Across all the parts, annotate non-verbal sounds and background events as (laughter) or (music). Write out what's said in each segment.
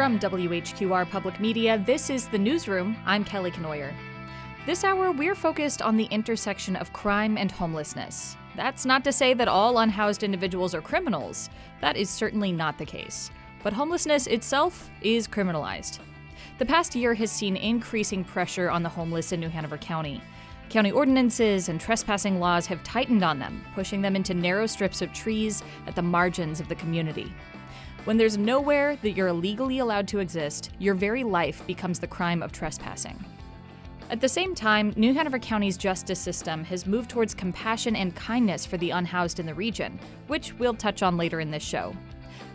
From WHQR Public Media, this is The Newsroom. I'm Kelly Kenoyer. This hour, we're focused on the intersection of crime and homelessness. That's not to say that all unhoused individuals are criminals. That is certainly not the case. But homelessness itself is criminalized. The past year has seen increasing pressure on the homeless in New Hanover County. County ordinances and trespassing laws have tightened on them, pushing them into narrow strips of trees at the margins of the community. When there's nowhere that you're illegally allowed to exist, your very life becomes the crime of trespassing. At the same time, New Hanover County's justice system has moved towards compassion and kindness for the unhoused in the region, which we'll touch on later in this show.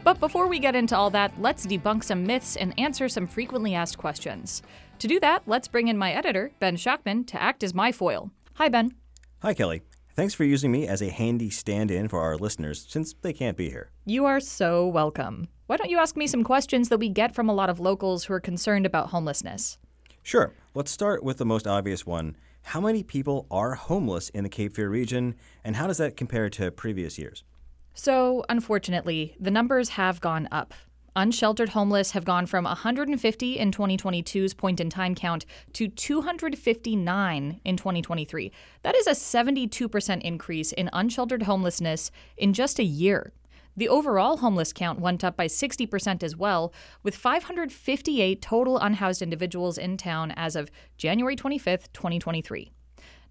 But before we get into all that, let's debunk some myths and answer some frequently asked questions. To do that, let's bring in my editor, Ben Schachtman, to act as my foil. Hi, Ben. Hi, Kelly. Thanks for using me as a handy stand in for our listeners since they can't be here. You are so welcome. Why don't you ask me some questions that we get from a lot of locals who are concerned about homelessness? Sure. Let's start with the most obvious one. How many people are homeless in the Cape Fear region, and how does that compare to previous years? So, unfortunately, the numbers have gone up unsheltered homeless have gone from 150 in 2022's point in time count to 259 in 2023. That is a 72% increase in unsheltered homelessness in just a year. The overall homeless count went up by 60% as well, with 558 total unhoused individuals in town as of January 25th, 2023.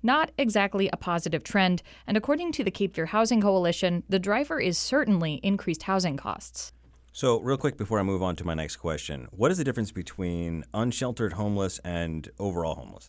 Not exactly a positive trend, and according to the Cape Fear Housing Coalition, the driver is certainly increased housing costs. So, real quick before I move on to my next question, what is the difference between unsheltered homeless and overall homeless?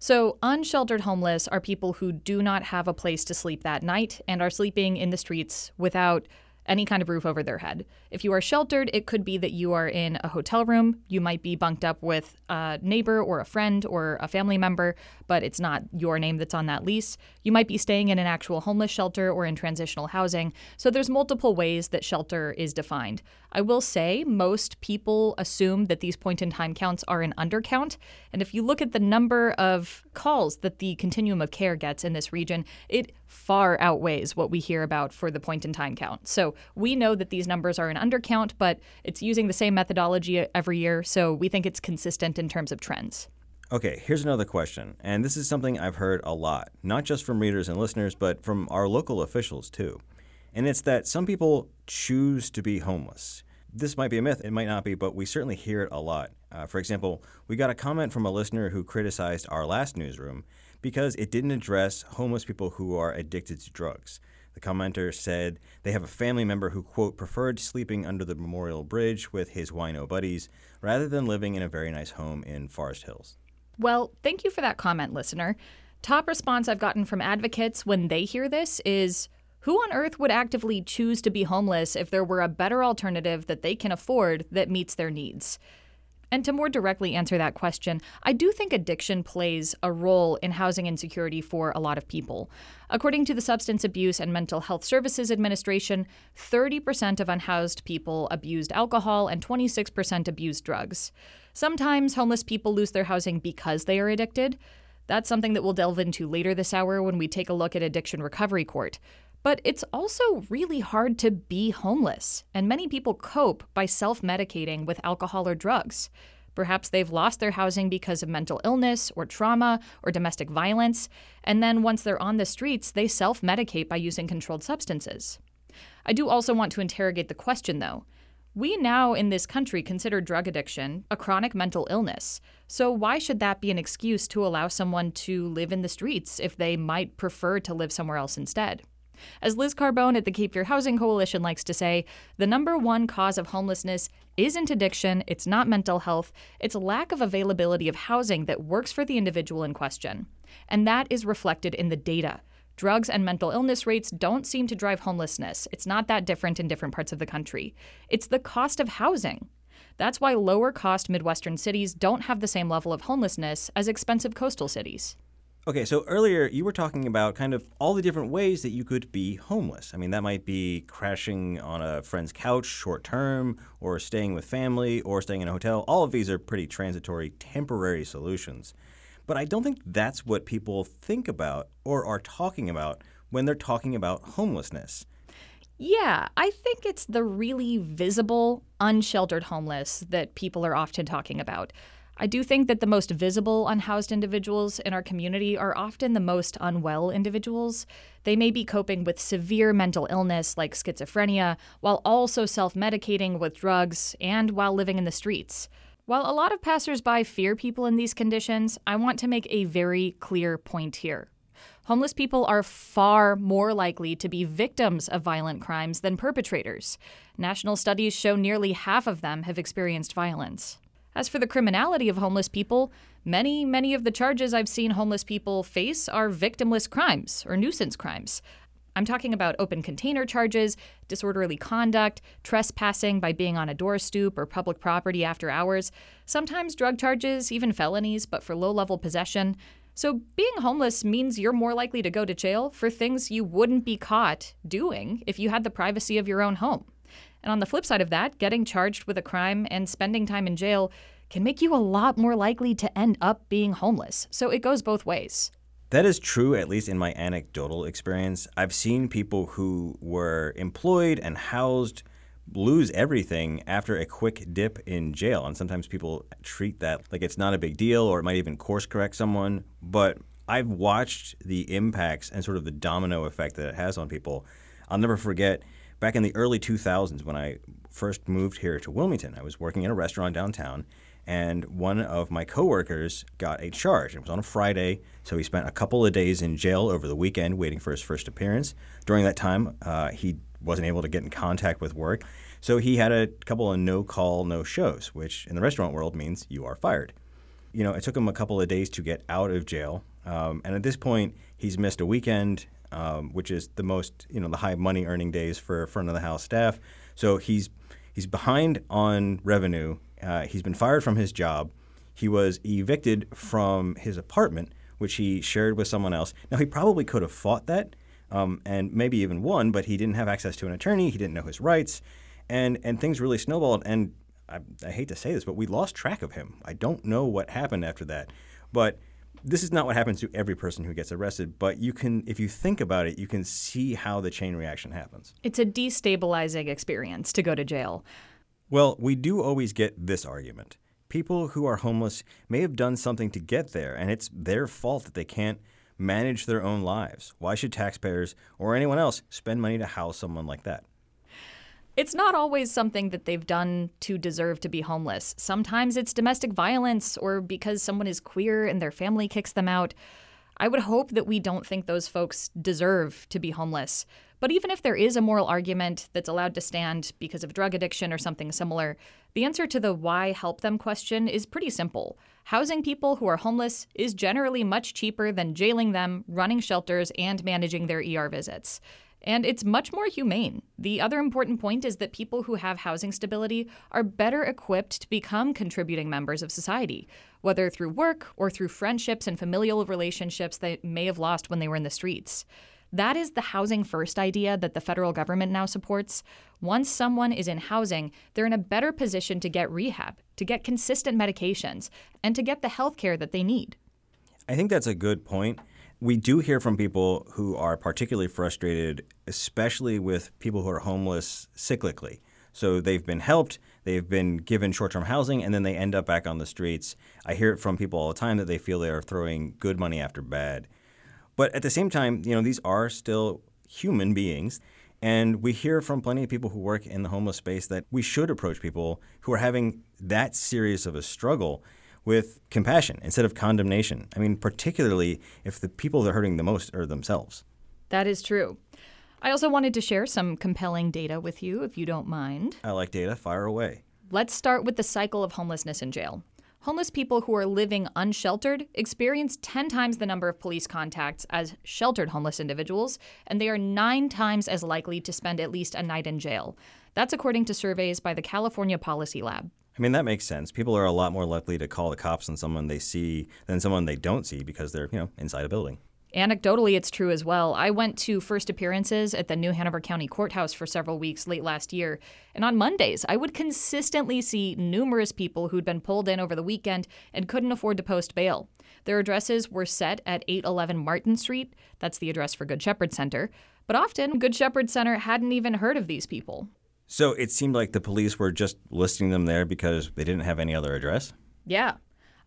So, unsheltered homeless are people who do not have a place to sleep that night and are sleeping in the streets without any kind of roof over their head. If you are sheltered, it could be that you are in a hotel room. You might be bunked up with a neighbor or a friend or a family member, but it's not your name that's on that lease. You might be staying in an actual homeless shelter or in transitional housing. So there's multiple ways that shelter is defined. I will say most people assume that these point in time counts are an undercount. And if you look at the number of calls that the continuum of care gets in this region, it far outweighs what we hear about for the point in time count. So we know that these numbers are an undercount, but it's using the same methodology every year, so we think it's consistent in terms of trends. Okay, here's another question, and this is something I've heard a lot, not just from readers and listeners, but from our local officials too. And it's that some people choose to be homeless. This might be a myth, it might not be, but we certainly hear it a lot. Uh, for example, we got a comment from a listener who criticized our last newsroom because it didn't address homeless people who are addicted to drugs. The commenter said they have a family member who, quote, preferred sleeping under the Memorial Bridge with his wino buddies rather than living in a very nice home in Forest Hills. Well, thank you for that comment, listener. Top response I've gotten from advocates when they hear this is Who on earth would actively choose to be homeless if there were a better alternative that they can afford that meets their needs? And to more directly answer that question, I do think addiction plays a role in housing insecurity for a lot of people. According to the Substance Abuse and Mental Health Services Administration, 30% of unhoused people abused alcohol and 26% abused drugs. Sometimes homeless people lose their housing because they are addicted. That's something that we'll delve into later this hour when we take a look at Addiction Recovery Court. But it's also really hard to be homeless, and many people cope by self medicating with alcohol or drugs. Perhaps they've lost their housing because of mental illness or trauma or domestic violence, and then once they're on the streets, they self medicate by using controlled substances. I do also want to interrogate the question, though. We now in this country consider drug addiction a chronic mental illness. So, why should that be an excuse to allow someone to live in the streets if they might prefer to live somewhere else instead? As Liz Carbone at the Cape Fear Housing Coalition likes to say, the number one cause of homelessness isn't addiction, it's not mental health, it's lack of availability of housing that works for the individual in question. And that is reflected in the data. Drugs and mental illness rates don't seem to drive homelessness. It's not that different in different parts of the country. It's the cost of housing. That's why lower cost Midwestern cities don't have the same level of homelessness as expensive coastal cities. Okay, so earlier you were talking about kind of all the different ways that you could be homeless. I mean, that might be crashing on a friend's couch short term, or staying with family, or staying in a hotel. All of these are pretty transitory, temporary solutions. But I don't think that's what people think about or are talking about when they're talking about homelessness. Yeah, I think it's the really visible, unsheltered homeless that people are often talking about. I do think that the most visible unhoused individuals in our community are often the most unwell individuals. They may be coping with severe mental illness like schizophrenia, while also self medicating with drugs and while living in the streets. While a lot of passersby fear people in these conditions, I want to make a very clear point here. Homeless people are far more likely to be victims of violent crimes than perpetrators. National studies show nearly half of them have experienced violence. As for the criminality of homeless people, many, many of the charges I've seen homeless people face are victimless crimes or nuisance crimes. I'm talking about open container charges, disorderly conduct, trespassing by being on a door stoop or public property after hours, sometimes drug charges, even felonies, but for low level possession. So, being homeless means you're more likely to go to jail for things you wouldn't be caught doing if you had the privacy of your own home. And on the flip side of that, getting charged with a crime and spending time in jail can make you a lot more likely to end up being homeless. So it goes both ways. That is true, at least in my anecdotal experience. I've seen people who were employed and housed lose everything after a quick dip in jail. And sometimes people treat that like it's not a big deal or it might even course correct someone. But I've watched the impacts and sort of the domino effect that it has on people. I'll never forget back in the early 2000s when I first moved here to Wilmington. I was working in a restaurant downtown, and one of my coworkers got a charge. It was on a Friday, so he spent a couple of days in jail over the weekend waiting for his first appearance. During that time, uh, he wasn't able to get in contact with work, so he had a couple of no call, no shows, which in the restaurant world means you are fired. You know, it took him a couple of days to get out of jail, um, and at this point, he's missed a weekend um, which is the most you know the high money earning days for front of the house staff. So he's he's behind on revenue. Uh, he's been fired from his job. He was evicted from his apartment, which he shared with someone else. Now he probably could have fought that um, and maybe even won, but he didn't have access to an attorney. He didn't know his rights, and and things really snowballed. And I, I hate to say this, but we lost track of him. I don't know what happened after that, but this is not what happens to every person who gets arrested, but you can, if you think about it, you can see how the chain reaction happens. It's a destabilizing experience to go to jail. Well, we do always get this argument. People who are homeless may have done something to get there, and it's their fault that they can't manage their own lives. Why should taxpayers or anyone else spend money to house someone like that? It's not always something that they've done to deserve to be homeless. Sometimes it's domestic violence or because someone is queer and their family kicks them out. I would hope that we don't think those folks deserve to be homeless. But even if there is a moral argument that's allowed to stand because of drug addiction or something similar, the answer to the why help them question is pretty simple. Housing people who are homeless is generally much cheaper than jailing them, running shelters, and managing their ER visits and it's much more humane. The other important point is that people who have housing stability are better equipped to become contributing members of society, whether through work or through friendships and familial relationships they may have lost when they were in the streets. That is the housing first idea that the federal government now supports. Once someone is in housing, they're in a better position to get rehab, to get consistent medications, and to get the health care that they need. I think that's a good point we do hear from people who are particularly frustrated, especially with people who are homeless cyclically. So they've been helped, they've been given short term housing, and then they end up back on the streets. I hear it from people all the time that they feel they are throwing good money after bad. But at the same time, you know, these are still human beings. And we hear from plenty of people who work in the homeless space that we should approach people who are having that serious of a struggle with compassion instead of condemnation. I mean, particularly if the people that are hurting the most are themselves. That is true. I also wanted to share some compelling data with you, if you don't mind. I like data. Fire away. Let's start with the cycle of homelessness in jail. Homeless people who are living unsheltered experience 10 times the number of police contacts as sheltered homeless individuals, and they are nine times as likely to spend at least a night in jail. That's according to surveys by the California Policy Lab. I mean, that makes sense. People are a lot more likely to call the cops on someone they see than someone they don't see because they're, you know, inside a building. Anecdotally, it's true as well. I went to first appearances at the New Hanover County Courthouse for several weeks late last year, and on Mondays, I would consistently see numerous people who'd been pulled in over the weekend and couldn't afford to post bail. Their addresses were set at 811 Martin Street. That's the address for Good Shepherd Center. But often, Good Shepherd Center hadn't even heard of these people. So it seemed like the police were just listing them there because they didn't have any other address? Yeah.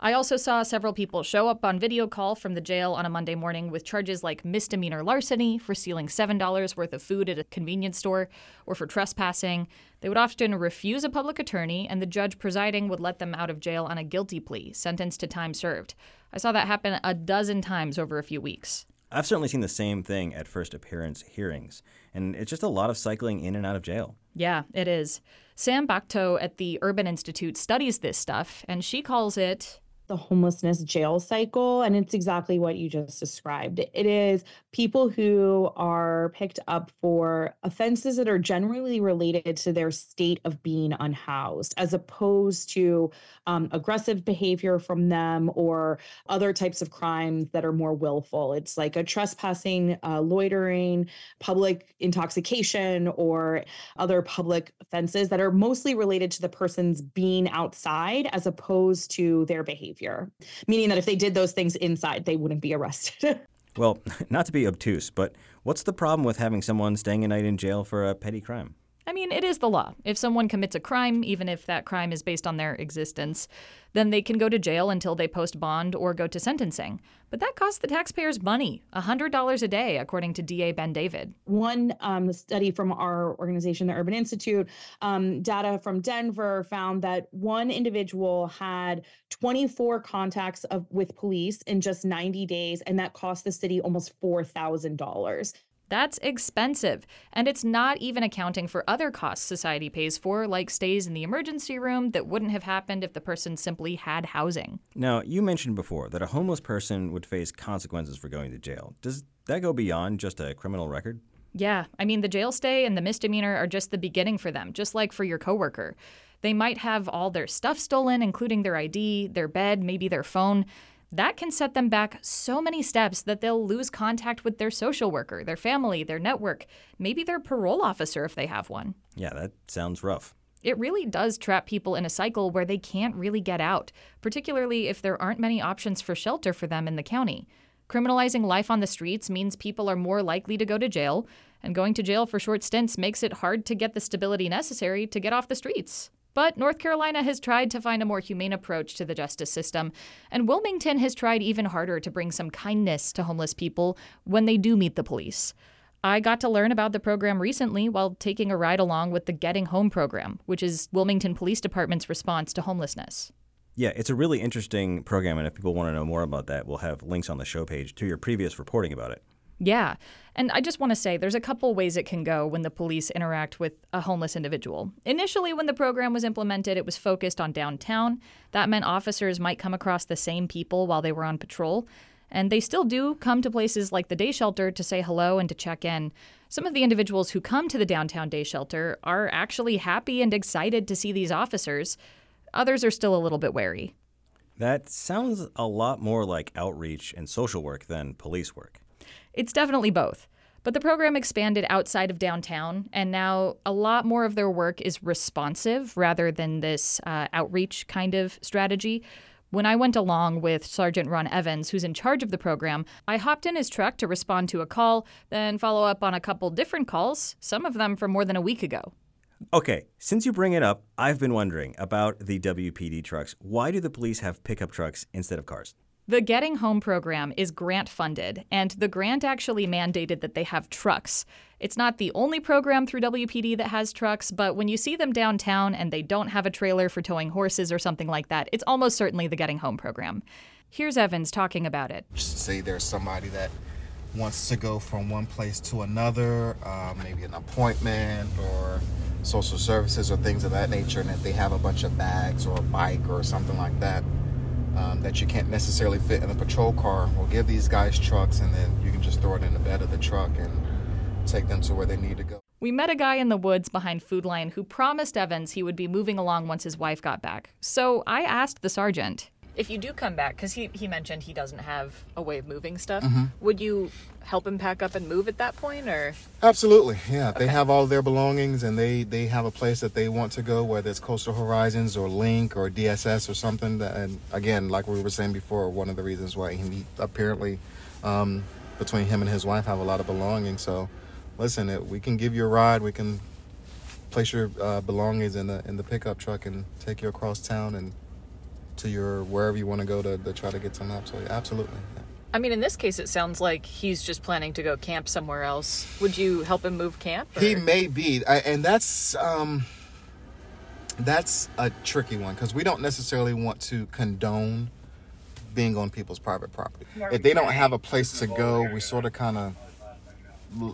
I also saw several people show up on video call from the jail on a Monday morning with charges like misdemeanor larceny for stealing $7 worth of food at a convenience store or for trespassing. They would often refuse a public attorney, and the judge presiding would let them out of jail on a guilty plea, sentenced to time served. I saw that happen a dozen times over a few weeks. I've certainly seen the same thing at first appearance hearings, and it's just a lot of cycling in and out of jail. Yeah, it is. Sam Batko at the Urban Institute studies this stuff, and she calls it the homelessness jail cycle. And it's exactly what you just described. It is people who are picked up for offenses that are generally related to their state of being unhoused, as opposed to um, aggressive behavior from them or other types of crimes that are more willful. It's like a trespassing, uh, loitering, public intoxication, or other public offenses that are mostly related to the person's being outside as opposed to their behavior behavior, meaning that if they did those things inside, they wouldn't be arrested. (laughs) well, (laughs) not to be obtuse, but what's the problem with having someone staying a night in jail for a petty crime? I mean, it is the law. If someone commits a crime, even if that crime is based on their existence, then they can go to jail until they post bond or go to sentencing. But that costs the taxpayers money $100 a day, according to DA Ben David. One um, study from our organization, the Urban Institute, um, data from Denver found that one individual had 24 contacts of, with police in just 90 days, and that cost the city almost $4,000. That's expensive. And it's not even accounting for other costs society pays for, like stays in the emergency room that wouldn't have happened if the person simply had housing. Now, you mentioned before that a homeless person would face consequences for going to jail. Does that go beyond just a criminal record? Yeah, I mean, the jail stay and the misdemeanor are just the beginning for them, just like for your coworker. They might have all their stuff stolen, including their ID, their bed, maybe their phone that can set them back so many steps that they'll lose contact with their social worker, their family, their network, maybe their parole officer if they have one. Yeah, that sounds rough. It really does trap people in a cycle where they can't really get out, particularly if there aren't many options for shelter for them in the county. Criminalizing life on the streets means people are more likely to go to jail, and going to jail for short stints makes it hard to get the stability necessary to get off the streets. But North Carolina has tried to find a more humane approach to the justice system, and Wilmington has tried even harder to bring some kindness to homeless people when they do meet the police. I got to learn about the program recently while taking a ride along with the Getting Home program, which is Wilmington Police Department's response to homelessness. Yeah, it's a really interesting program, and if people want to know more about that, we'll have links on the show page to your previous reporting about it. Yeah. And I just want to say there's a couple ways it can go when the police interact with a homeless individual. Initially, when the program was implemented, it was focused on downtown. That meant officers might come across the same people while they were on patrol. And they still do come to places like the day shelter to say hello and to check in. Some of the individuals who come to the downtown day shelter are actually happy and excited to see these officers. Others are still a little bit wary. That sounds a lot more like outreach and social work than police work. It's definitely both. But the program expanded outside of downtown, and now a lot more of their work is responsive rather than this uh, outreach kind of strategy. When I went along with Sergeant Ron Evans, who's in charge of the program, I hopped in his truck to respond to a call, then follow up on a couple different calls, some of them from more than a week ago. Okay, since you bring it up, I've been wondering about the WPD trucks. Why do the police have pickup trucks instead of cars? The Getting Home program is grant funded, and the grant actually mandated that they have trucks. It's not the only program through WPD that has trucks, but when you see them downtown and they don't have a trailer for towing horses or something like that, it's almost certainly the Getting Home program. Here's Evans talking about it. Say there's somebody that wants to go from one place to another, uh, maybe an appointment or social services or things of that nature, and if they have a bunch of bags or a bike or something like that, um, that you can't necessarily fit in a patrol car. We'll give these guys trucks, and then you can just throw it in the bed of the truck and take them to where they need to go. We met a guy in the woods behind Food Lion who promised Evans he would be moving along once his wife got back. So I asked the sergeant if you do come back, because he, he mentioned he doesn't have a way of moving stuff, Mm-hmm. would you help him pack up and move at that point, or Absolutely, yeah. They have all their belongings, and they they have a place that they want to go, whether it's Coastal Horizons or Link or DSS or something. That, and again, like we were saying before, one of the reasons why he apparently um, between him and his wife have a lot of belongings. So, listen, it, we can give you a ride. We can place your uh, belongings in the in the pickup truck and take you across town and to your wherever you want to go to, to try to get some help. So, yeah, absolutely. yeah. I mean, in this case, it sounds like he's just planning to go camp somewhere else. Would you help him move camp? He may be, I- and that's um, that's a tricky one because we don't necessarily want to condone being on people's private property. If they don't have a place to go, we sort of kind of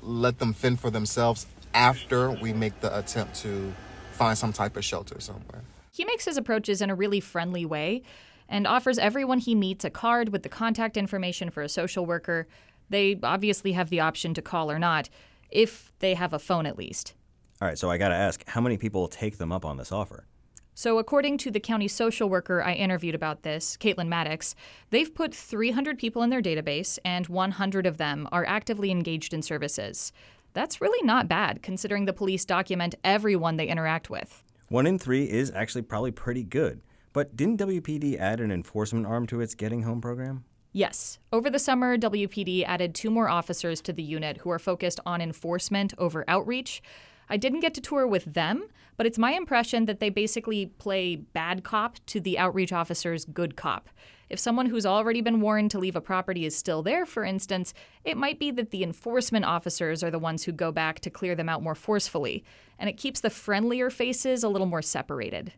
let them fend for themselves after we make the attempt to find some type of shelter somewhere. He makes his approaches in a really friendly way and offers everyone he meets a card with the contact information for a social worker. They obviously have the option to call or not, if they have a phone at least. All right, so I got to ask how many people take them up on this offer? So, according to the county social worker I interviewed about this, Caitlin Maddox, they've put 300 people in their database, and 100 of them are actively engaged in services. That's really not bad, considering the police document everyone they interact with. One in three is actually probably pretty good. But didn't WPD add an enforcement arm to its Getting Home program? Yes. Over the summer, WPD added two more officers to the unit who are focused on enforcement over outreach. I didn't get to tour with them, but it's my impression that they basically play bad cop to the outreach officer's good cop. If someone who's already been warned to leave a property is still there, for instance, it might be that the enforcement officers are the ones who go back to clear them out more forcefully, and it keeps the friendlier faces a little more separated.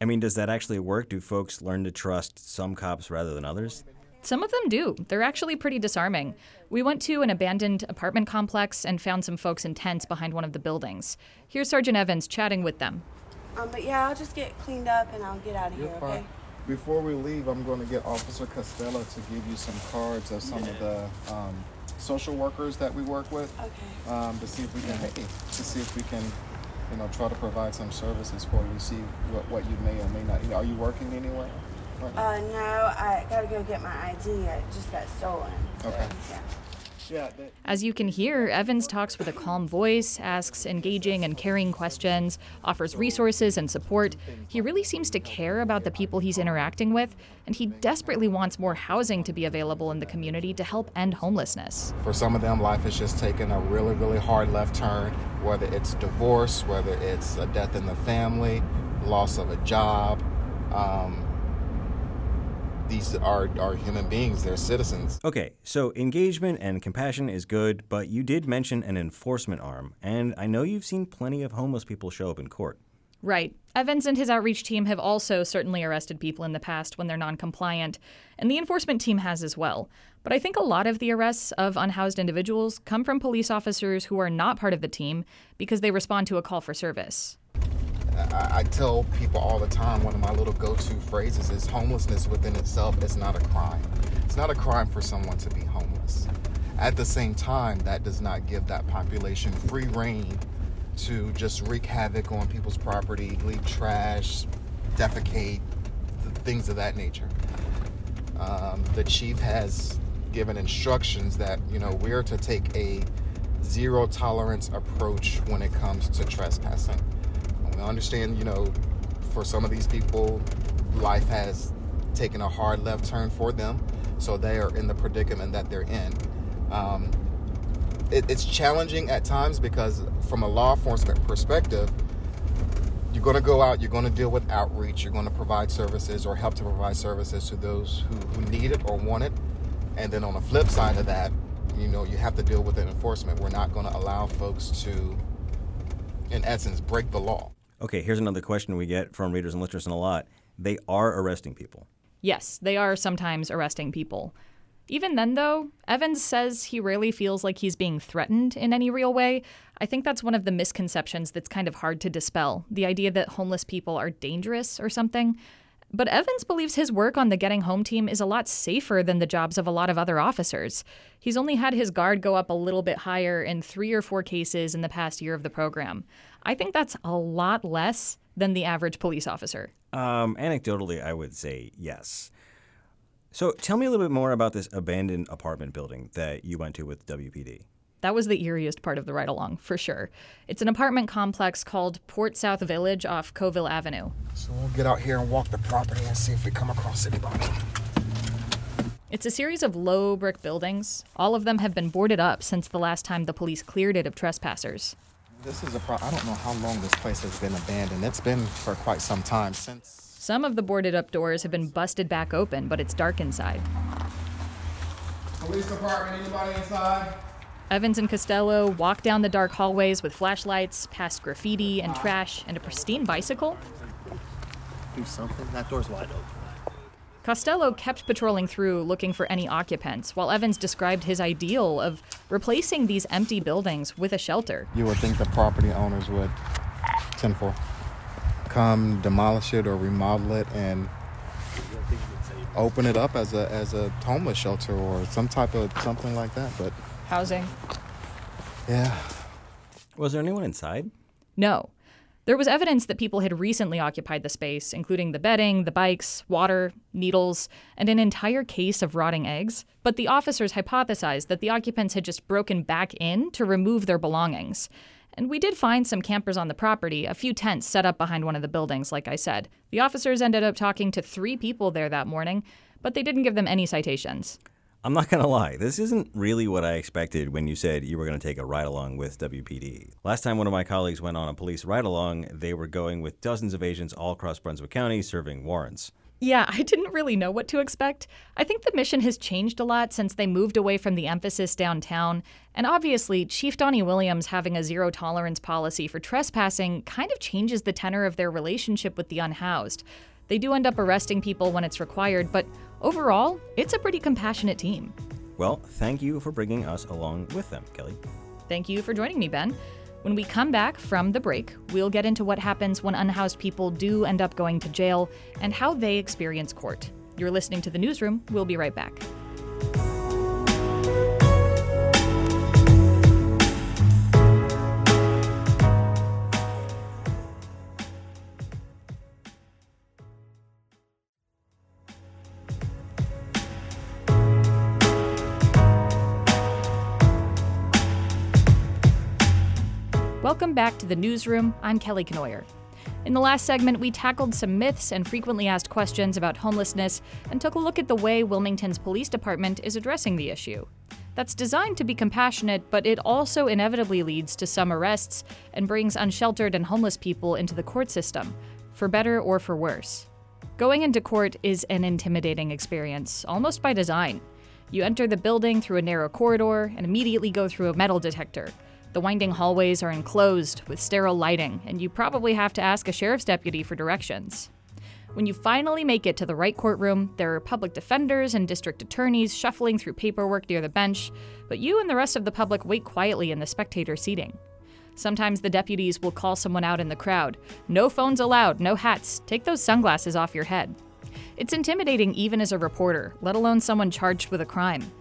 I mean, does that actually work? Do folks learn to trust some cops rather than others? Some of them do. They're actually pretty disarming. We went to an abandoned apartment complex and found some folks in tents behind one of the buildings. Here's Sergeant Evans chatting with them. Um, but yeah, I'll just get cleaned up and I'll get out of here, okay? Before we leave, I'm going to get Officer Costello to give you some cards of some of the um, social workers that we work with Okay. um, to see if we can, hey, to see if we can, you know, try to provide some services for you. See what, what you may or may not. Are you working anywhere? Right? Uh, no, I gotta go get my ID. I just got stolen. So, Okay. Yeah. yeah. They, As you can hear, Evans talks with a calm voice, asks engaging and caring questions, offers resources and support. He really seems to care about the people he's interacting with, and he desperately wants more housing to be available in the community to help end homelessness. for some of them, life has just taken a really, really hard left turn. Whether it's divorce, whether it's a death in the family, loss of a job. Um, these are, are human beings, they're citizens. Okay, so engagement and compassion is good, but you did mention an enforcement arm, and I know you've seen plenty of homeless people show up in court. Right. Evans and his outreach team have also certainly arrested people in the past when they're non-compliant, and the enforcement team has as well. But I think a lot of the arrests of unhoused individuals come from police officers who are not part of the team because they respond to a call for service. I, I tell people all the time one of my little go-to phrases is homelessness within itself is not a crime. It's not a crime for someone to be homeless. At the same time, that does not give that population free rein to just wreak havoc on people's property, leave trash, defecate, things of that nature. Um, the chief has given instructions that you know we're to take a zero tolerance approach when it comes to trespassing. I understand, you know, for some of these people, life has taken a hard left turn for them, so they are in the predicament that they're in. Um, it, it's challenging at times because, from a law enforcement perspective, you're going to go out, you're going to deal with outreach, you're going to provide services or help to provide services to those who, who need it or want it. And then on the flip side of that, you know, you have to deal with the enforcement. We're not going to allow folks to, in essence, break the law. Okay, here's another question we get from readers and listeners in a lot. They are arresting people. Yes, they are sometimes arresting people. Even then, though, Evans says he rarely feels like he's being threatened in any real way. I think that's one of the misconceptions that's kind of hard to dispel the idea that homeless people are dangerous or something. But Evans believes his work on the Getting Home team is a lot safer than the jobs of a lot of other officers. He's only had his guard go up a little bit higher in three or four cases in the past year of the program. I think that's a lot less than the average police officer. Um, anecdotally, I would say yes. So tell me a little bit more about this abandoned apartment building that you went to with WPD. That was the eeriest part of the ride along, for sure. It's an apartment complex called Port South Village off Covil Avenue. So we'll get out here and walk the property and see if we come across anybody. It's a series of low brick buildings. All of them have been boarded up since the last time the police cleared it of trespassers. This is a pro- I don't know how long this place has been abandoned. It's been for quite some time since. Some of the boarded up doors have been busted back open, but it's dark inside. Police department, anybody inside? Evans and Costello walk down the dark hallways with flashlights, past graffiti and trash, and a pristine bicycle. Do something. That door's wide open. Costello kept patrolling through looking for any occupants, while Evans described his ideal of replacing these empty buildings with a shelter. You would think the property owners would, 10 4, come demolish it or remodel it and open it up as a as a homeless shelter or some type of something like that. But Housing? yeah, Was there anyone inside? No. There was evidence that people had recently occupied the space, including the bedding, the bikes, water, needles, and an entire case of rotting eggs. But the officers hypothesized that the occupants had just broken back in to remove their belongings. And we did find some campers on the property, a few tents set up behind one of the buildings, like I said. The officers ended up talking to three people there that morning, but they didn't give them any citations. I'm not going to lie, this isn't really what I expected when you said you were going to take a ride along with WPD. Last time one of my colleagues went on a police ride along, they were going with dozens of agents all across Brunswick County serving warrants. Yeah, I didn't really know what to expect. I think the mission has changed a lot since they moved away from the emphasis downtown. And obviously, Chief Donnie Williams having a zero tolerance policy for trespassing kind of changes the tenor of their relationship with the unhoused. They do end up arresting people when it's required, but overall, it's a pretty compassionate team. Well, thank you for bringing us along with them, Kelly. Thank you for joining me, Ben. When we come back from the break, we'll get into what happens when unhoused people do end up going to jail and how they experience court. You're listening to the newsroom. We'll be right back. Back to the newsroom. I'm Kelly Kenoyer. In the last segment, we tackled some myths and frequently asked questions about homelessness and took a look at the way Wilmington's police department is addressing the issue. That's designed to be compassionate, but it also inevitably leads to some arrests and brings unsheltered and homeless people into the court system, for better or for worse. Going into court is an intimidating experience, almost by design. You enter the building through a narrow corridor and immediately go through a metal detector. The winding hallways are enclosed with sterile lighting, and you probably have to ask a sheriff's deputy for directions. When you finally make it to the right courtroom, there are public defenders and district attorneys shuffling through paperwork near the bench, but you and the rest of the public wait quietly in the spectator seating. Sometimes the deputies will call someone out in the crowd. No phones allowed, no hats. Take those sunglasses off your head. It's intimidating even as a reporter, let alone someone charged with a crime.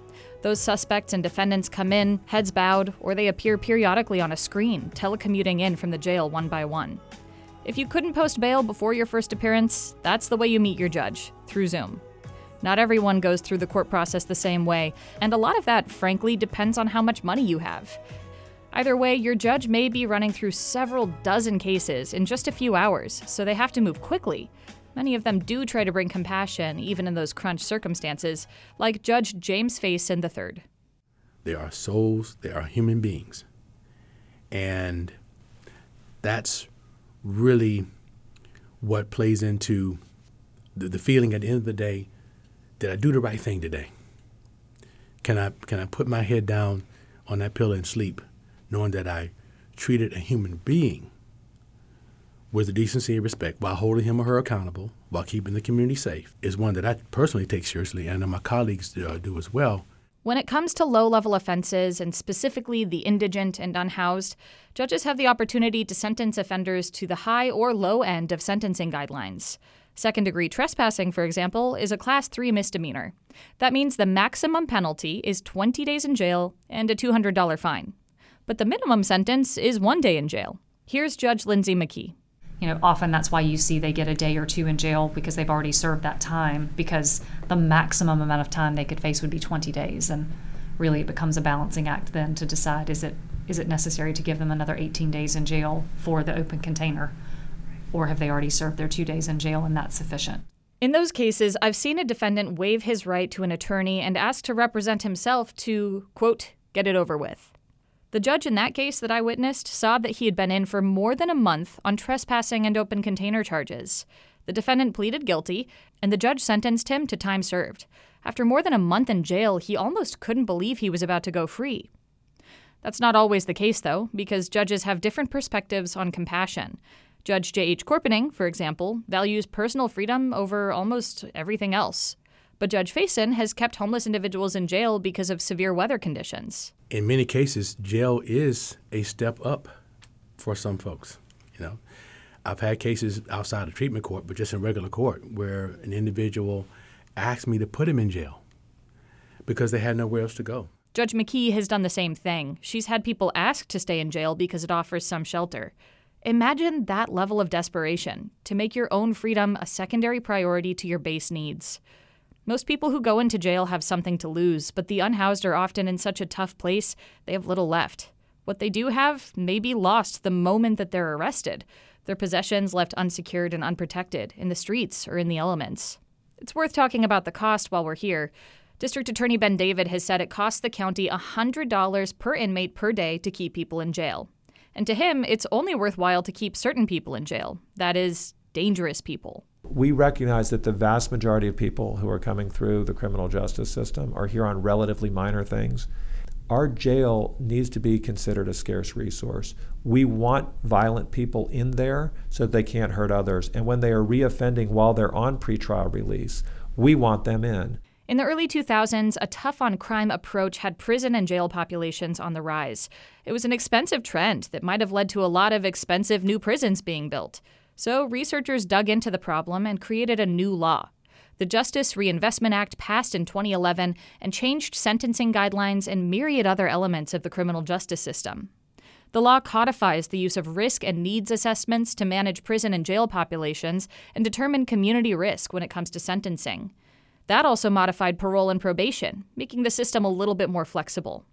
Those suspects and defendants come in, heads bowed, or they appear periodically on a screen, telecommuting in from the jail one by one. If you couldn't post bail before your first appearance, that's the way you meet your judge, through Zoom. Not everyone goes through the court process the same way, and a lot of that, frankly, depends on how much money you have. Either way, your judge may be running through several dozen cases in just a few hours, so they have to move quickly. Many of them do try to bring compassion, even in those crunch circumstances, like Judge James Faison III. They are souls, they are human beings. And that's really what plays into the, the feeling at the end of the day did I do the right thing today? Can I, can I put my head down on that pillow and sleep knowing that I treated a human being with decency and respect while holding him or her accountable, while keeping the community safe, is one that I personally take seriously, and my colleagues uh, do as well. When it comes to low level offenses, and specifically the indigent and unhoused, judges have the opportunity to sentence offenders to the high or low end of sentencing guidelines. Second degree trespassing, for example, is a Class 3 misdemeanor. That means the maximum penalty is 20 days in jail and a $200 fine. But the minimum sentence is one day in jail. Here's Judge Lindsay McKee. You know, often that's why you see they get a day or two in jail because they've already served that time because the maximum amount of time they could face would be 20 days and really it becomes a balancing act then to decide is it is it necessary to give them another 18 days in jail for the open container or have they already served their 2 days in jail and that's sufficient? In those cases, I've seen a defendant waive his right to an attorney and ask to represent himself to, quote, get it over with. The judge in that case that I witnessed saw that he had been in for more than a month on trespassing and open container charges. The defendant pleaded guilty, and the judge sentenced him to time served. After more than a month in jail, he almost couldn't believe he was about to go free. That's not always the case, though, because judges have different perspectives on compassion. Judge J.H. Corpening, for example, values personal freedom over almost everything else. But Judge Faison has kept homeless individuals in jail because of severe weather conditions. In many cases, jail is a step up for some folks. You know, I've had cases outside of treatment court, but just in regular court, where an individual asked me to put him in jail because they had nowhere else to go. Judge McKee has done the same thing. She's had people ask to stay in jail because it offers some shelter. Imagine that level of desperation to make your own freedom a secondary priority to your base needs. Most people who go into jail have something to lose, but the unhoused are often in such a tough place, they have little left. What they do have may be lost the moment that they're arrested, their possessions left unsecured and unprotected in the streets or in the elements. It's worth talking about the cost while we're here. District Attorney Ben David has said it costs the county $100 per inmate per day to keep people in jail. And to him, it's only worthwhile to keep certain people in jail that is, dangerous people. We recognize that the vast majority of people who are coming through the criminal justice system are here on relatively minor things. Our jail needs to be considered a scarce resource. We want violent people in there so that they can't hurt others. And when they are reoffending while they're on pretrial release, we want them in. In the early 2000s, a tough on crime approach had prison and jail populations on the rise. It was an expensive trend that might have led to a lot of expensive new prisons being built. So, researchers dug into the problem and created a new law. The Justice Reinvestment Act passed in 2011 and changed sentencing guidelines and myriad other elements of the criminal justice system. The law codifies the use of risk and needs assessments to manage prison and jail populations and determine community risk when it comes to sentencing. That also modified parole and probation, making the system a little bit more flexible.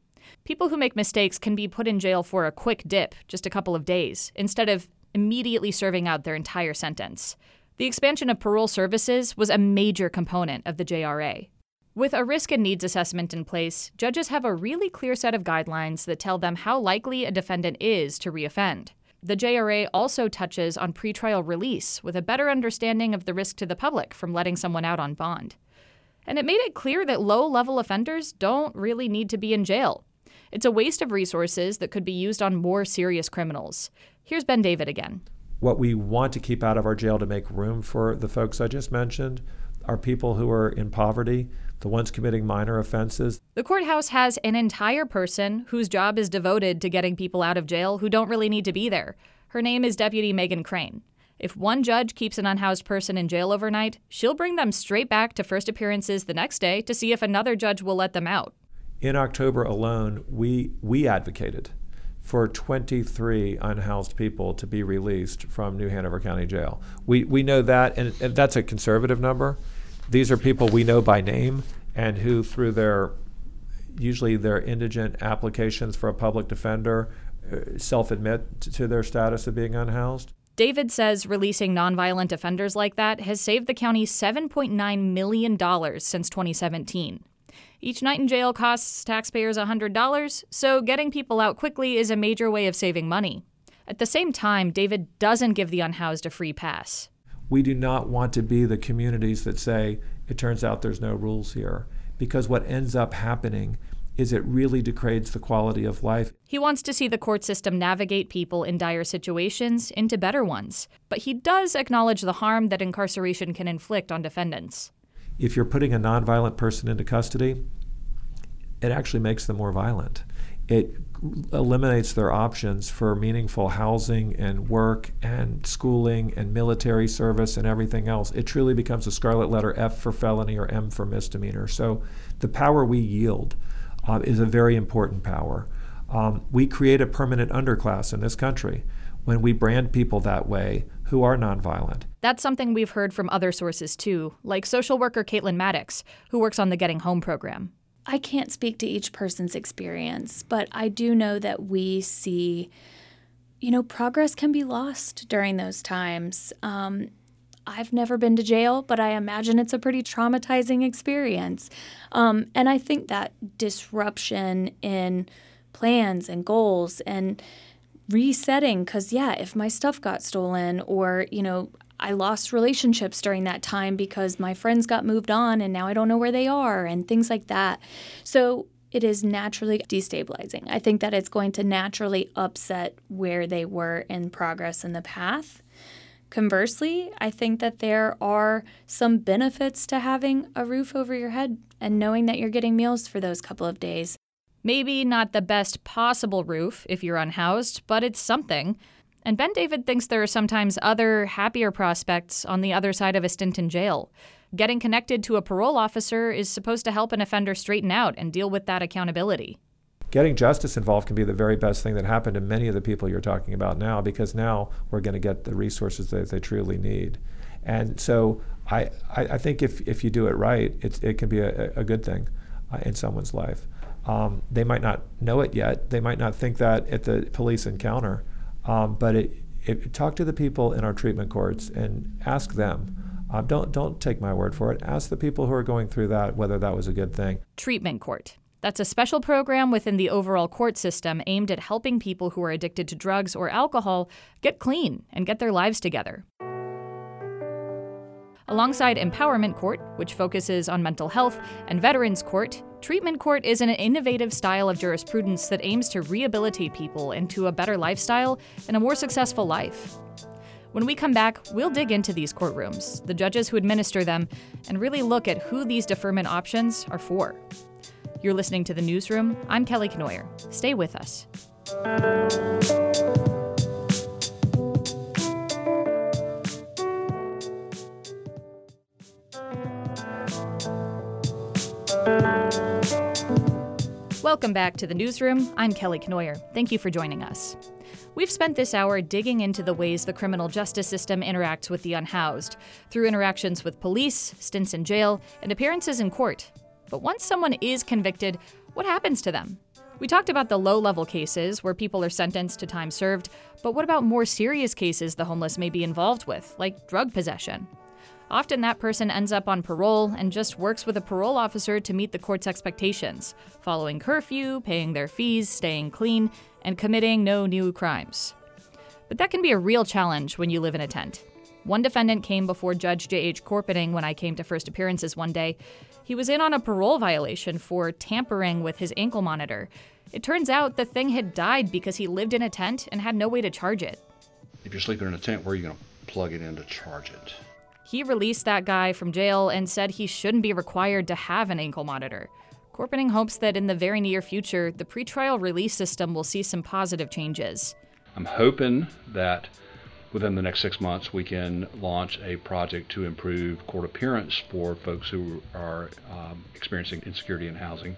People who make mistakes can be put in jail for a quick dip, just a couple of days, instead of immediately serving out their entire sentence. The expansion of parole services was a major component of the JRA. With a risk and needs assessment in place, judges have a really clear set of guidelines that tell them how likely a defendant is to reoffend. The JRA also touches on pretrial release with a better understanding of the risk to the public from letting someone out on bond and it made it clear that low level offenders don't really need to be in jail. It's a waste of resources that could be used on more serious criminals. Here's Ben David again. What we want to keep out of our jail to make room for the folks I just mentioned are people who are in poverty, the ones committing minor offenses. The courthouse has an entire person whose job is devoted to getting people out of jail who don't really need to be there. Her name is Deputy Megan Crane. If one judge keeps an unhoused person in jail overnight, she'll bring them straight back to first appearances the next day to see if another judge will let them out. In October alone, we, we advocated for 23 unhoused people to be released from New Hanover County Jail. We, we know that, and, and that's a conservative number. These are people we know by name and who, through their usually their indigent applications for a public defender, uh, self admit to their status of being unhoused. David says releasing nonviolent offenders like that has saved the county $7.9 million since 2017. Each night in jail costs taxpayers $100, so getting people out quickly is a major way of saving money. At the same time, David doesn't give the unhoused a free pass. We do not want to be the communities that say, it turns out there's no rules here. Because what ends up happening is it really degrades the quality of life. He wants to see the court system navigate people in dire situations into better ones, but he does acknowledge the harm that incarceration can inflict on defendants. If you're putting a nonviolent person into custody, it actually makes them more violent. It eliminates their options for meaningful housing and work and schooling and military service and everything else. It truly becomes a scarlet letter F for felony or M for misdemeanor. So the power we yield uh, is a very important power. Um, we create a permanent underclass in this country when we brand people that way who are nonviolent. That's something we've heard from other sources too, like social worker Caitlin Maddox, who works on the Getting Home program. I can't speak to each person's experience, but I do know that we see, you know, progress can be lost during those times. Um, I've never been to jail, but I imagine it's a pretty traumatizing experience. Um, and I think that disruption in plans and goals and resetting, because, yeah, if my stuff got stolen or, you know, I lost relationships during that time because my friends got moved on and now I don't know where they are and things like that. So it is naturally destabilizing. I think that it's going to naturally upset where they were in progress in the path. Conversely, I think that there are some benefits to having a roof over your head and knowing that you're getting meals for those couple of days. Maybe not the best possible roof if you're unhoused, but it's something. And Ben David thinks there are sometimes other, happier prospects on the other side of a stint in jail. Getting connected to a parole officer is supposed to help an offender straighten out and deal with that accountability. Getting justice involved can be the very best thing that happened to many of the people you're talking about now because now we're going to get the resources that they truly need. And so I, I, think if, if you do it right, it's, it can be a, a good thing uh, in someone's life. Um, they might not know it yet. They might not think that at the police encounter. Um, but it, it, talk to the people in our treatment courts and ask them. Um, don't don't take my word for it. Ask the people who are going through that whether that was a good thing. Treatment court. That's a special program within the overall court system aimed at helping people who are addicted to drugs or alcohol get clean and get their lives together. Alongside Empowerment Court, which focuses on mental health, and Veterans Court, Treatment Court is an innovative style of jurisprudence that aims to rehabilitate people into a better lifestyle and a more successful life. When we come back, we'll dig into these courtrooms, the judges who administer them, and really look at who these deferment options are for. You're listening to The Newsroom. I'm Kelly Kenoyer. Stay with us. Welcome back to the newsroom. I'm Kelly Kenoyer. Thank you for joining us. We've spent this hour digging into the ways the criminal justice system interacts with the unhoused through interactions with police, stints in jail, and appearances in court. But once someone is convicted, what happens to them? We talked about the low level cases where people are sentenced to time served, but what about more serious cases the homeless may be involved with, like drug possession? Often that person ends up on parole and just works with a parole officer to meet the court's expectations, following curfew, paying their fees, staying clean, and committing no new crimes. But that can be a real challenge when you live in a tent. One defendant came before Judge J.H. Corpening when I came to first appearances one day. He was in on a parole violation for tampering with his ankle monitor. It turns out the thing had died because he lived in a tent and had no way to charge it. If you're sleeping in a tent, where are you going to plug it in to charge it? He released that guy from jail and said he shouldn't be required to have an ankle monitor. Corpening hopes that in the very near future, the pretrial release system will see some positive changes. I'm hoping that within the next six months we can launch a project to improve court appearance for folks who are um, experiencing insecurity in housing,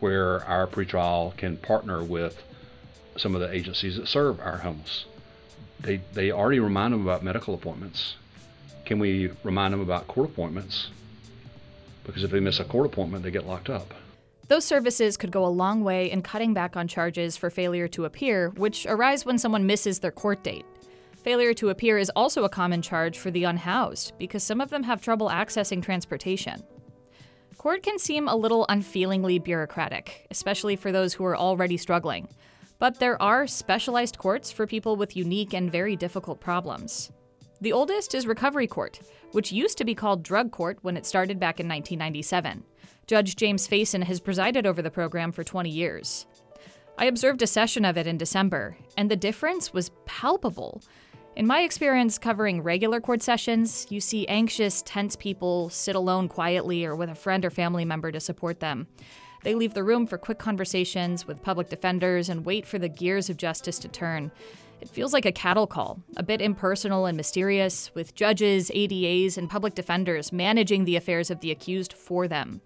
where our pretrial can partner with some of the agencies that serve our homeless. They, they already remind them about medical appointments can we remind them about court appointments? Because if they miss a court appointment, they get locked up. Those services could go a long way in cutting back on charges for failure to appear, which arise when someone misses their court date. Failure to appear is also a common charge for the unhoused because some of them have trouble accessing transportation. Court can seem a little unfeelingly bureaucratic, especially for those who are already struggling. But there are specialized courts for people with unique and very difficult problems. The oldest is Recovery Court, which used to be called Drug Court when it started back in 1997. Judge James Faison has presided over the program for 20 years. I observed a session of it in December, and the difference was palpable. In my experience covering regular court sessions, you see anxious, tense people sit alone quietly or with a friend or family member to support them. They leave the room for quick conversations with public defenders and wait for the gears of justice to turn. It feels like a cattle call, a bit impersonal and mysterious, with judges, ADAs, and public defenders managing the affairs of the accused for them.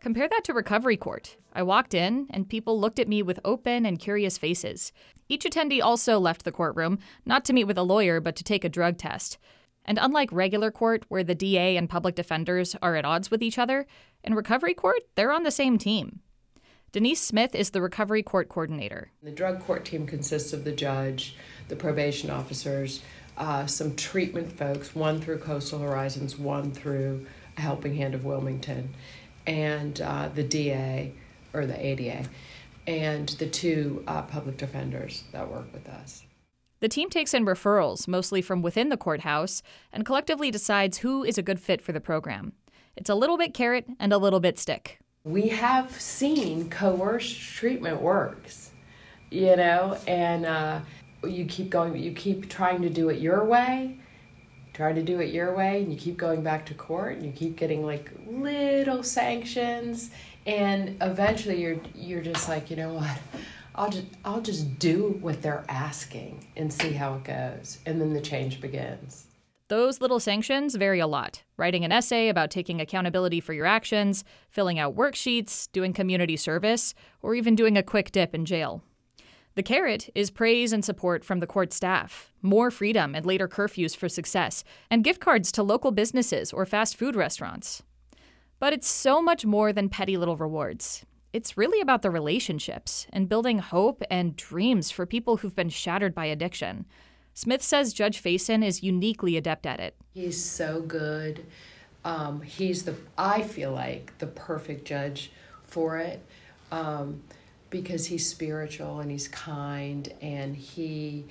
Compare that to recovery court. I walked in, and people looked at me with open and curious faces. Each attendee also left the courtroom, not to meet with a lawyer, but to take a drug test. And unlike regular court, where the DA and public defenders are at odds with each other, in recovery court, they're on the same team. Denise Smith is the recovery court coordinator. The drug court team consists of the judge, the probation officers, uh, some treatment folks, one through Coastal Horizons, one through a Helping Hand of Wilmington, and uh, the DA or the ADA, and the two uh, public defenders that work with us. The team takes in referrals, mostly from within the courthouse, and collectively decides who is a good fit for the program. It's a little bit carrot and a little bit stick we have seen coerced treatment works, you know, and uh, you keep going, you keep trying to do it your way, try to do it your way, and you keep going back to court, and you keep getting like little sanctions, and eventually you're you're just like, you know what. I'll just I'll just do what they're asking and see how it goes and then the change begins. Those little sanctions vary a lot. Writing an essay about taking accountability for your actions, filling out worksheets, doing community service, or even doing a quick dip in jail. The carrot is praise and support from the court staff, more freedom and later curfews for success, and gift cards to local businesses or fast food restaurants. But it's so much more than petty little rewards. It's really about the relationships and building hope and dreams for people who've been shattered by addiction Smith says Judge Faison is uniquely adept at it. He's so good. Um, he's the, I feel like, the perfect judge for it um, because he's spiritual and he's kind and he,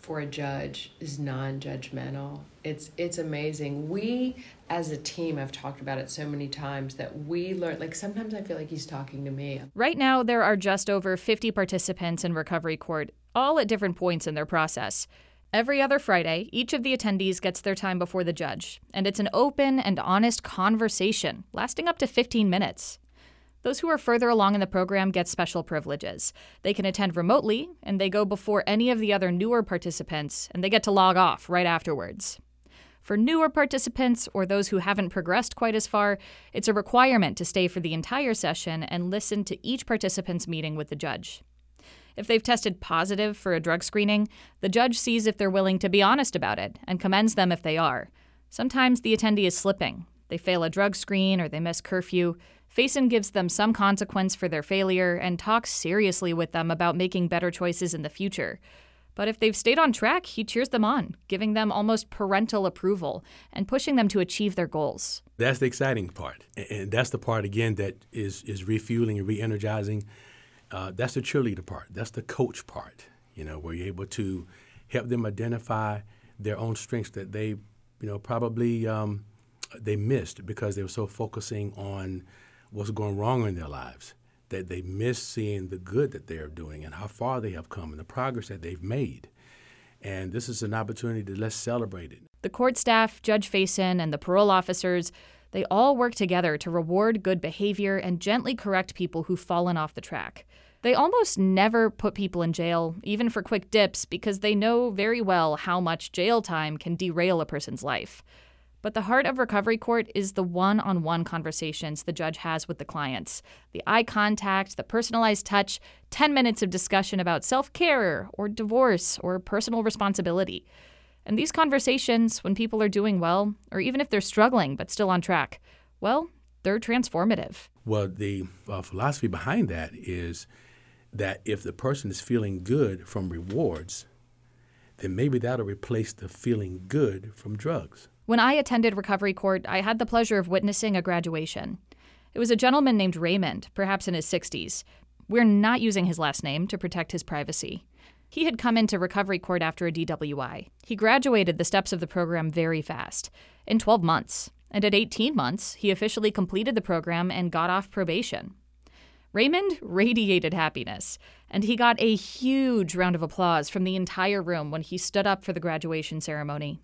for a judge, is non judgmental. It's, it's amazing. We, as a team, have talked about it so many times that we learn, like, sometimes I feel like he's talking to me. Right now, there are just over 50 participants in recovery court all at different points in their process. Every other Friday, each of the attendees gets their time before the judge, and it's an open and honest conversation lasting up to 15 minutes. Those who are further along in the program get special privileges. They can attend remotely, and they go before any of the other newer participants, and they get to log off right afterwards. For newer participants or those who haven't progressed quite as far, it's a requirement to stay for the entire session and listen to each participant's meeting with the judge. If they've tested positive for a drug screening, the judge sees if they're willing to be honest about it and commends them if they are. Sometimes the attendee is slipping. They fail a drug screen or they miss curfew. Faison gives them some consequence for their failure and talks seriously with them about making better choices in the future. But if they've stayed on track, he cheers them on, giving them almost parental approval and pushing them to achieve their goals. That's the exciting part. And that's the part, again, that is, is refueling and re energizing uh, that's the cheerleader part. That's the coach part. You know, where you're able to help them identify their own strengths that they, you know, probably um, they missed because they were so focusing on what's going wrong in their lives that they miss seeing the good that they are doing and how far they have come and the progress that they've made. And this is an opportunity to let's celebrate it. The court staff, Judge Faison, and the parole officers, they all work together to reward good behavior and gently correct people who've fallen off the track. They almost never put people in jail, even for quick dips, because they know very well how much jail time can derail a person's life. But the heart of recovery court is the one on one conversations the judge has with the clients the eye contact, the personalized touch, 10 minutes of discussion about self care or divorce or personal responsibility. And these conversations, when people are doing well, or even if they're struggling but still on track, well, they're transformative. Well, the uh, philosophy behind that is that if the person is feeling good from rewards, then maybe that'll replace the feeling good from drugs. When I attended recovery court, I had the pleasure of witnessing a graduation. It was a gentleman named Raymond, perhaps in his 60s. We're not using his last name to protect his privacy. He had come into recovery court after a DWI. He graduated the steps of the program very fast, in 12 months. And at 18 months, he officially completed the program and got off probation. Raymond radiated happiness, and he got a huge round of applause from the entire room when he stood up for the graduation ceremony.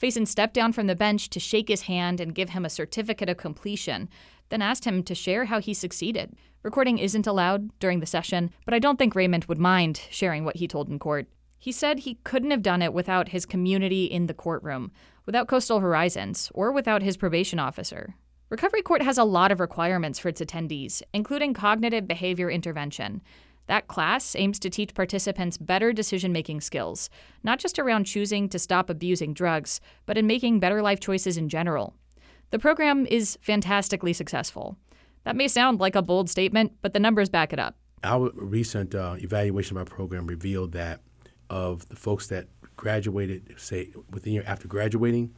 Faison stepped down from the bench to shake his hand and give him a certificate of completion, then asked him to share how he succeeded. Recording isn't allowed during the session, but I don't think Raymond would mind sharing what he told in court. He said he couldn't have done it without his community in the courtroom, without Coastal Horizons, or without his probation officer. Recovery Court has a lot of requirements for its attendees, including cognitive behavior intervention. That class aims to teach participants better decision making skills, not just around choosing to stop abusing drugs, but in making better life choices in general. The program is fantastically successful. That may sound like a bold statement, but the numbers back it up. Our recent uh, evaluation of our program revealed that of the folks that graduated, say within a year after graduating,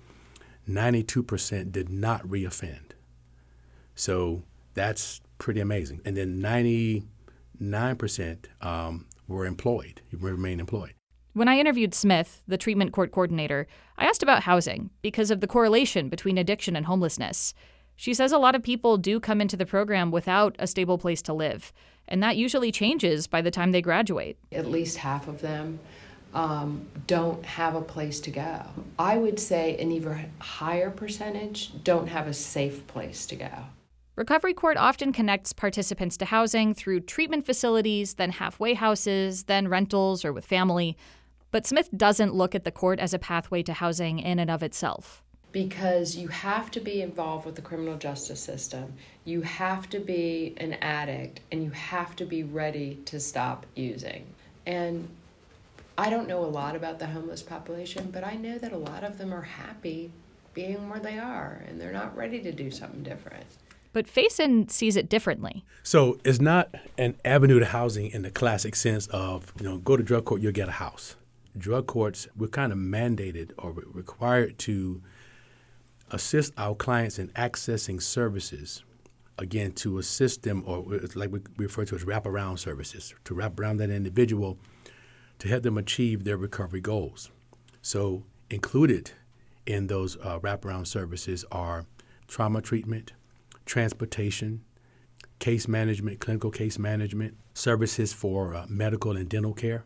92% did not reoffend. So that's pretty amazing. And then 99% um, were employed, remain employed. When I interviewed Smith, the treatment court coordinator, I asked about housing because of the correlation between addiction and homelessness. She says a lot of people do come into the program without a stable place to live, and that usually changes by the time they graduate. At least half of them um, don't have a place to go. I would say an even higher percentage don't have a safe place to go. Recovery Court often connects participants to housing through treatment facilities, then halfway houses, then rentals or with family. But Smith doesn't look at the court as a pathway to housing in and of itself. Because you have to be involved with the criminal justice system, you have to be an addict, and you have to be ready to stop using. And I don't know a lot about the homeless population, but I know that a lot of them are happy being where they are and they're not ready to do something different. But Faison sees it differently. So it's not an avenue to housing in the classic sense of, you know, go to drug court, you'll get a house. Drug courts, we're kind of mandated or required to assist our clients in accessing services, again, to assist them, or like we refer to as wraparound services, to wrap around that individual to help them achieve their recovery goals. So, included in those uh, wraparound services are trauma treatment, transportation, case management, clinical case management, services for uh, medical and dental care,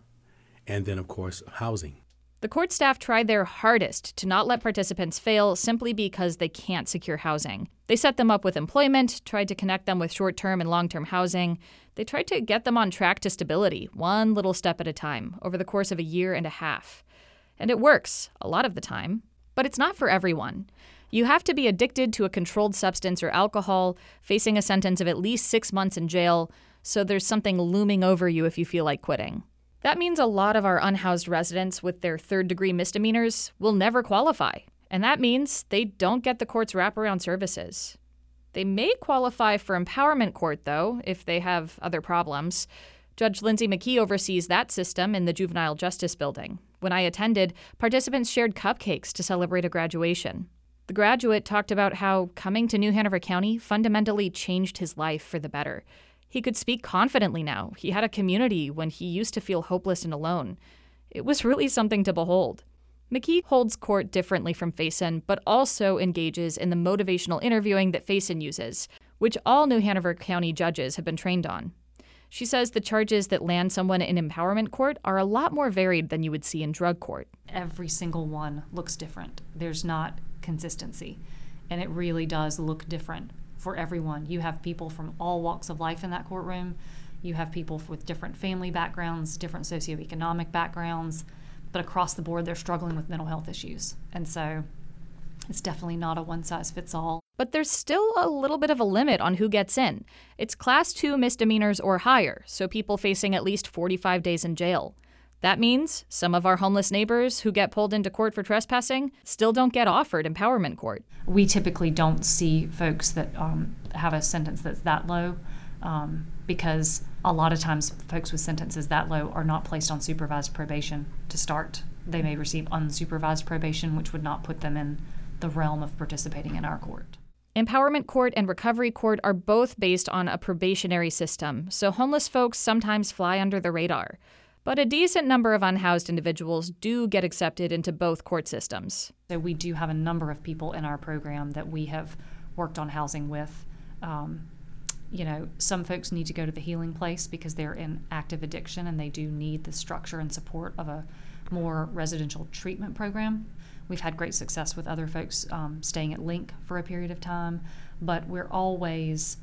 and then, of course, housing. The court staff tried their hardest to not let participants fail simply because they can't secure housing. They set them up with employment, tried to connect them with short term and long term housing. They tried to get them on track to stability, one little step at a time, over the course of a year and a half. And it works, a lot of the time. But it's not for everyone. You have to be addicted to a controlled substance or alcohol, facing a sentence of at least six months in jail, so there's something looming over you if you feel like quitting. That means a lot of our unhoused residents with their third degree misdemeanors will never qualify, and that means they don't get the court's wraparound services. They may qualify for empowerment court, though, if they have other problems. Judge Lindsay McKee oversees that system in the Juvenile Justice Building. When I attended, participants shared cupcakes to celebrate a graduation. The graduate talked about how coming to New Hanover County fundamentally changed his life for the better. He could speak confidently now. He had a community when he used to feel hopeless and alone. It was really something to behold. McKee holds court differently from Faison, but also engages in the motivational interviewing that Faison uses, which all New Hanover County judges have been trained on. She says the charges that land someone in empowerment court are a lot more varied than you would see in drug court. Every single one looks different. There's not consistency, and it really does look different for everyone. You have people from all walks of life in that courtroom. You have people with different family backgrounds, different socioeconomic backgrounds but across the board, they're struggling with mental health issues. And so it's definitely not a one size fits all. But there's still a little bit of a limit on who gets in. It's class two misdemeanors or higher, so people facing at least 45 days in jail. That means some of our homeless neighbors who get pulled into court for trespassing still don't get offered empowerment court. We typically don't see folks that um, have a sentence that's that low um, because a lot of times folks with sentences that low are not placed on supervised probation to start. They may receive unsupervised probation, which would not put them in the realm of participating in our court. Empowerment Court and Recovery Court are both based on a probationary system, so homeless folks sometimes fly under the radar. But a decent number of unhoused individuals do get accepted into both court systems. So we do have a number of people in our program that we have worked on housing with. Um, you know, some folks need to go to the healing place because they're in active addiction and they do need the structure and support of a more residential treatment program. We've had great success with other folks um, staying at Link for a period of time, but we're always,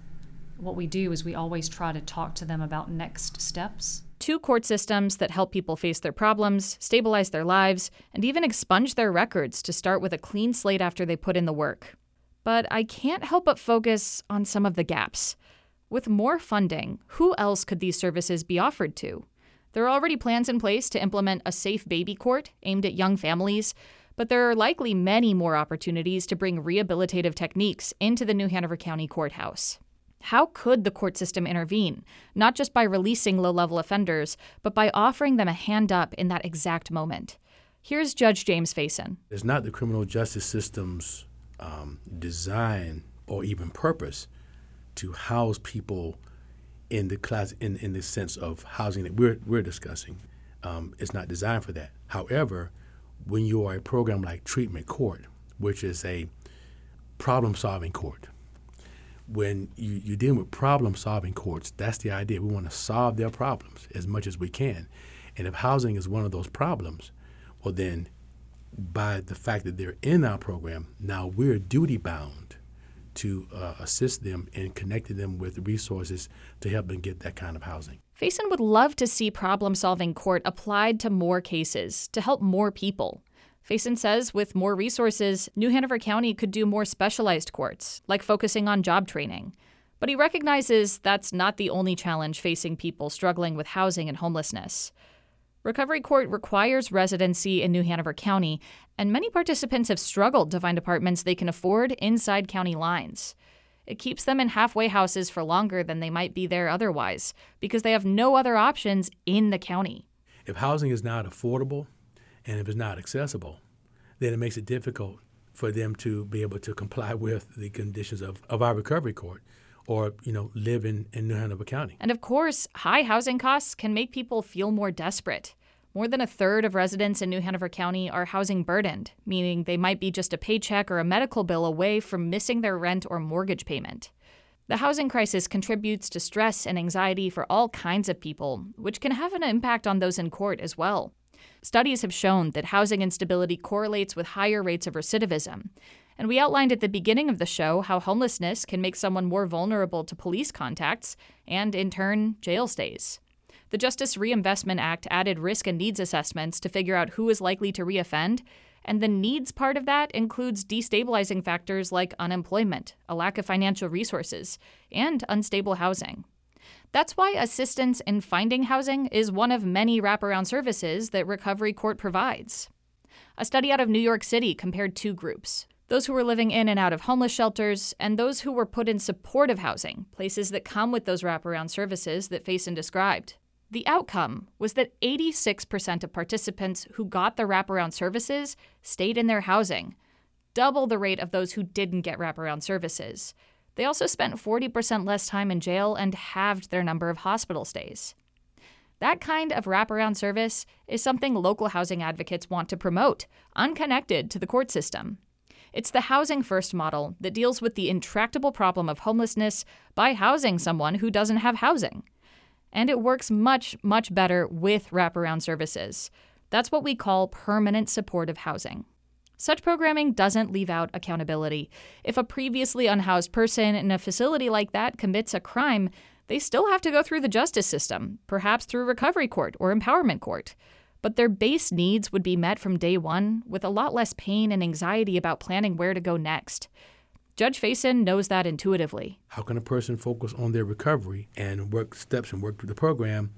what we do is we always try to talk to them about next steps. Two court systems that help people face their problems, stabilize their lives, and even expunge their records to start with a clean slate after they put in the work. But I can't help but focus on some of the gaps. With more funding, who else could these services be offered to? There are already plans in place to implement a safe baby court aimed at young families, but there are likely many more opportunities to bring rehabilitative techniques into the New Hanover County Courthouse. How could the court system intervene, not just by releasing low level offenders, but by offering them a hand up in that exact moment? Here's Judge James Faison. It's not the criminal justice system's um, design or even purpose to house people in the class in, in the sense of housing that we're, we're discussing. Um, it's not designed for that. However, when you are a program like Treatment Court, which is a problem solving court, when you, you're dealing with problem solving courts, that's the idea. We want to solve their problems as much as we can. And if housing is one of those problems, well, then by the fact that they're in our program, now we're duty bound to uh, assist them and connecting them with resources to help them get that kind of housing. Faison would love to see problem solving court applied to more cases to help more people. Faison says with more resources, New Hanover County could do more specialized courts, like focusing on job training. But he recognizes that's not the only challenge facing people struggling with housing and homelessness. Recovery Court requires residency in New Hanover County, and many participants have struggled to find apartments they can afford inside county lines. It keeps them in halfway houses for longer than they might be there otherwise, because they have no other options in the county. If housing is not affordable, and if it's not accessible, then it makes it difficult for them to be able to comply (laughs) with the conditions of, of our recovery court or you know live in, in New Hanover County. And of course, high housing costs can make people feel more desperate. More than a third of residents in New Hanover County are housing burdened, meaning they might be just a paycheck or a medical bill away from missing their rent or mortgage payment. The housing crisis contributes to stress and anxiety for all kinds of people, which can have an impact on those in court as well. Studies have shown that housing instability correlates with higher rates of recidivism. And we outlined at the beginning of the show how homelessness can make someone more vulnerable to police contacts and, in turn, jail stays. The Justice Reinvestment Act added risk and needs assessments to figure out who is likely to reoffend, and the needs part of that includes destabilizing factors like unemployment, a lack of financial resources, and unstable housing. That's why assistance in finding housing is one of many wraparound services that Recovery Court provides. A study out of New York City compared two groups those who were living in and out of homeless shelters, and those who were put in supportive housing, places that come with those wraparound services that Faison described. The outcome was that 86% of participants who got the wraparound services stayed in their housing, double the rate of those who didn't get wraparound services. They also spent 40% less time in jail and halved their number of hospital stays. That kind of wraparound service is something local housing advocates want to promote, unconnected to the court system. It's the housing first model that deals with the intractable problem of homelessness by housing someone who doesn't have housing. And it works much, much better with wraparound services. That's what we call permanent supportive housing. Such programming doesn't leave out accountability. If a previously unhoused person in a facility like that commits a crime, they still have to go through the justice system, perhaps through recovery court or empowerment court. But their base needs would be met from day one with a lot less pain and anxiety about planning where to go next. Judge Faison knows that intuitively. How can a person focus on their recovery and work steps and work through the program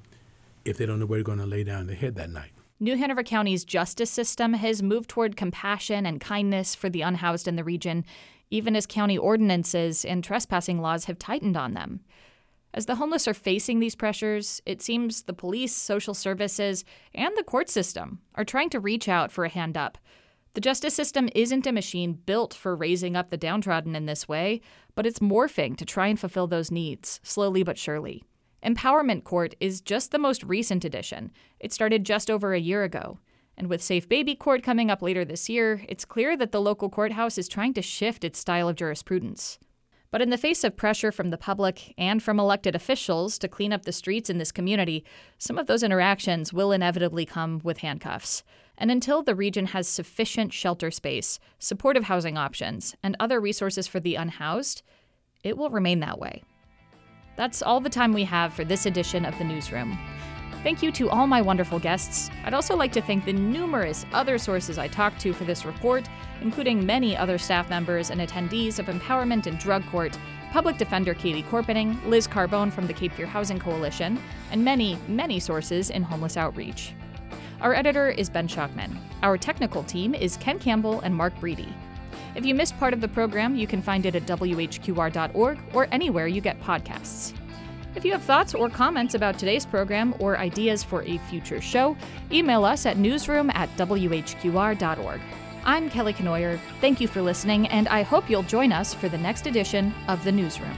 if they don't know where they're going to lay down their head that night? New Hanover County's justice system has moved toward compassion and kindness for the unhoused in the region, even as county ordinances and trespassing laws have tightened on them. As the homeless are facing these pressures, it seems the police, social services, and the court system are trying to reach out for a hand up. The justice system isn't a machine built for raising up the downtrodden in this way, but it's morphing to try and fulfill those needs, slowly but surely. Empowerment Court is just the most recent addition. It started just over a year ago. And with Safe Baby Court coming up later this year, it's clear that the local courthouse is trying to shift its style of jurisprudence. But in the face of pressure from the public and from elected officials to clean up the streets in this community, some of those interactions will inevitably come with handcuffs. And until the region has sufficient shelter space, supportive housing options, and other resources for the unhoused, it will remain that way. That's all the time we have for this edition of the newsroom. Thank you to all my wonderful guests. I'd also like to thank the numerous other sources I talked to for this report, including many other staff members and attendees of Empowerment and Drug Court, Public Defender Katie Corpening, Liz Carbone from the Cape Fear Housing Coalition, and many, many sources in homeless outreach. Our editor is Ben Schachtman. Our technical team is Ken Campbell and Mark Breedy. If you missed part of the program, you can find it at whqr.org or anywhere you get podcasts. If you have thoughts or comments about today's program or ideas for a future show, email us at newsroom at whqr.org. I'm Kelly Kenoyer. Thank you for listening, and I hope you'll join us for the next edition of The Newsroom.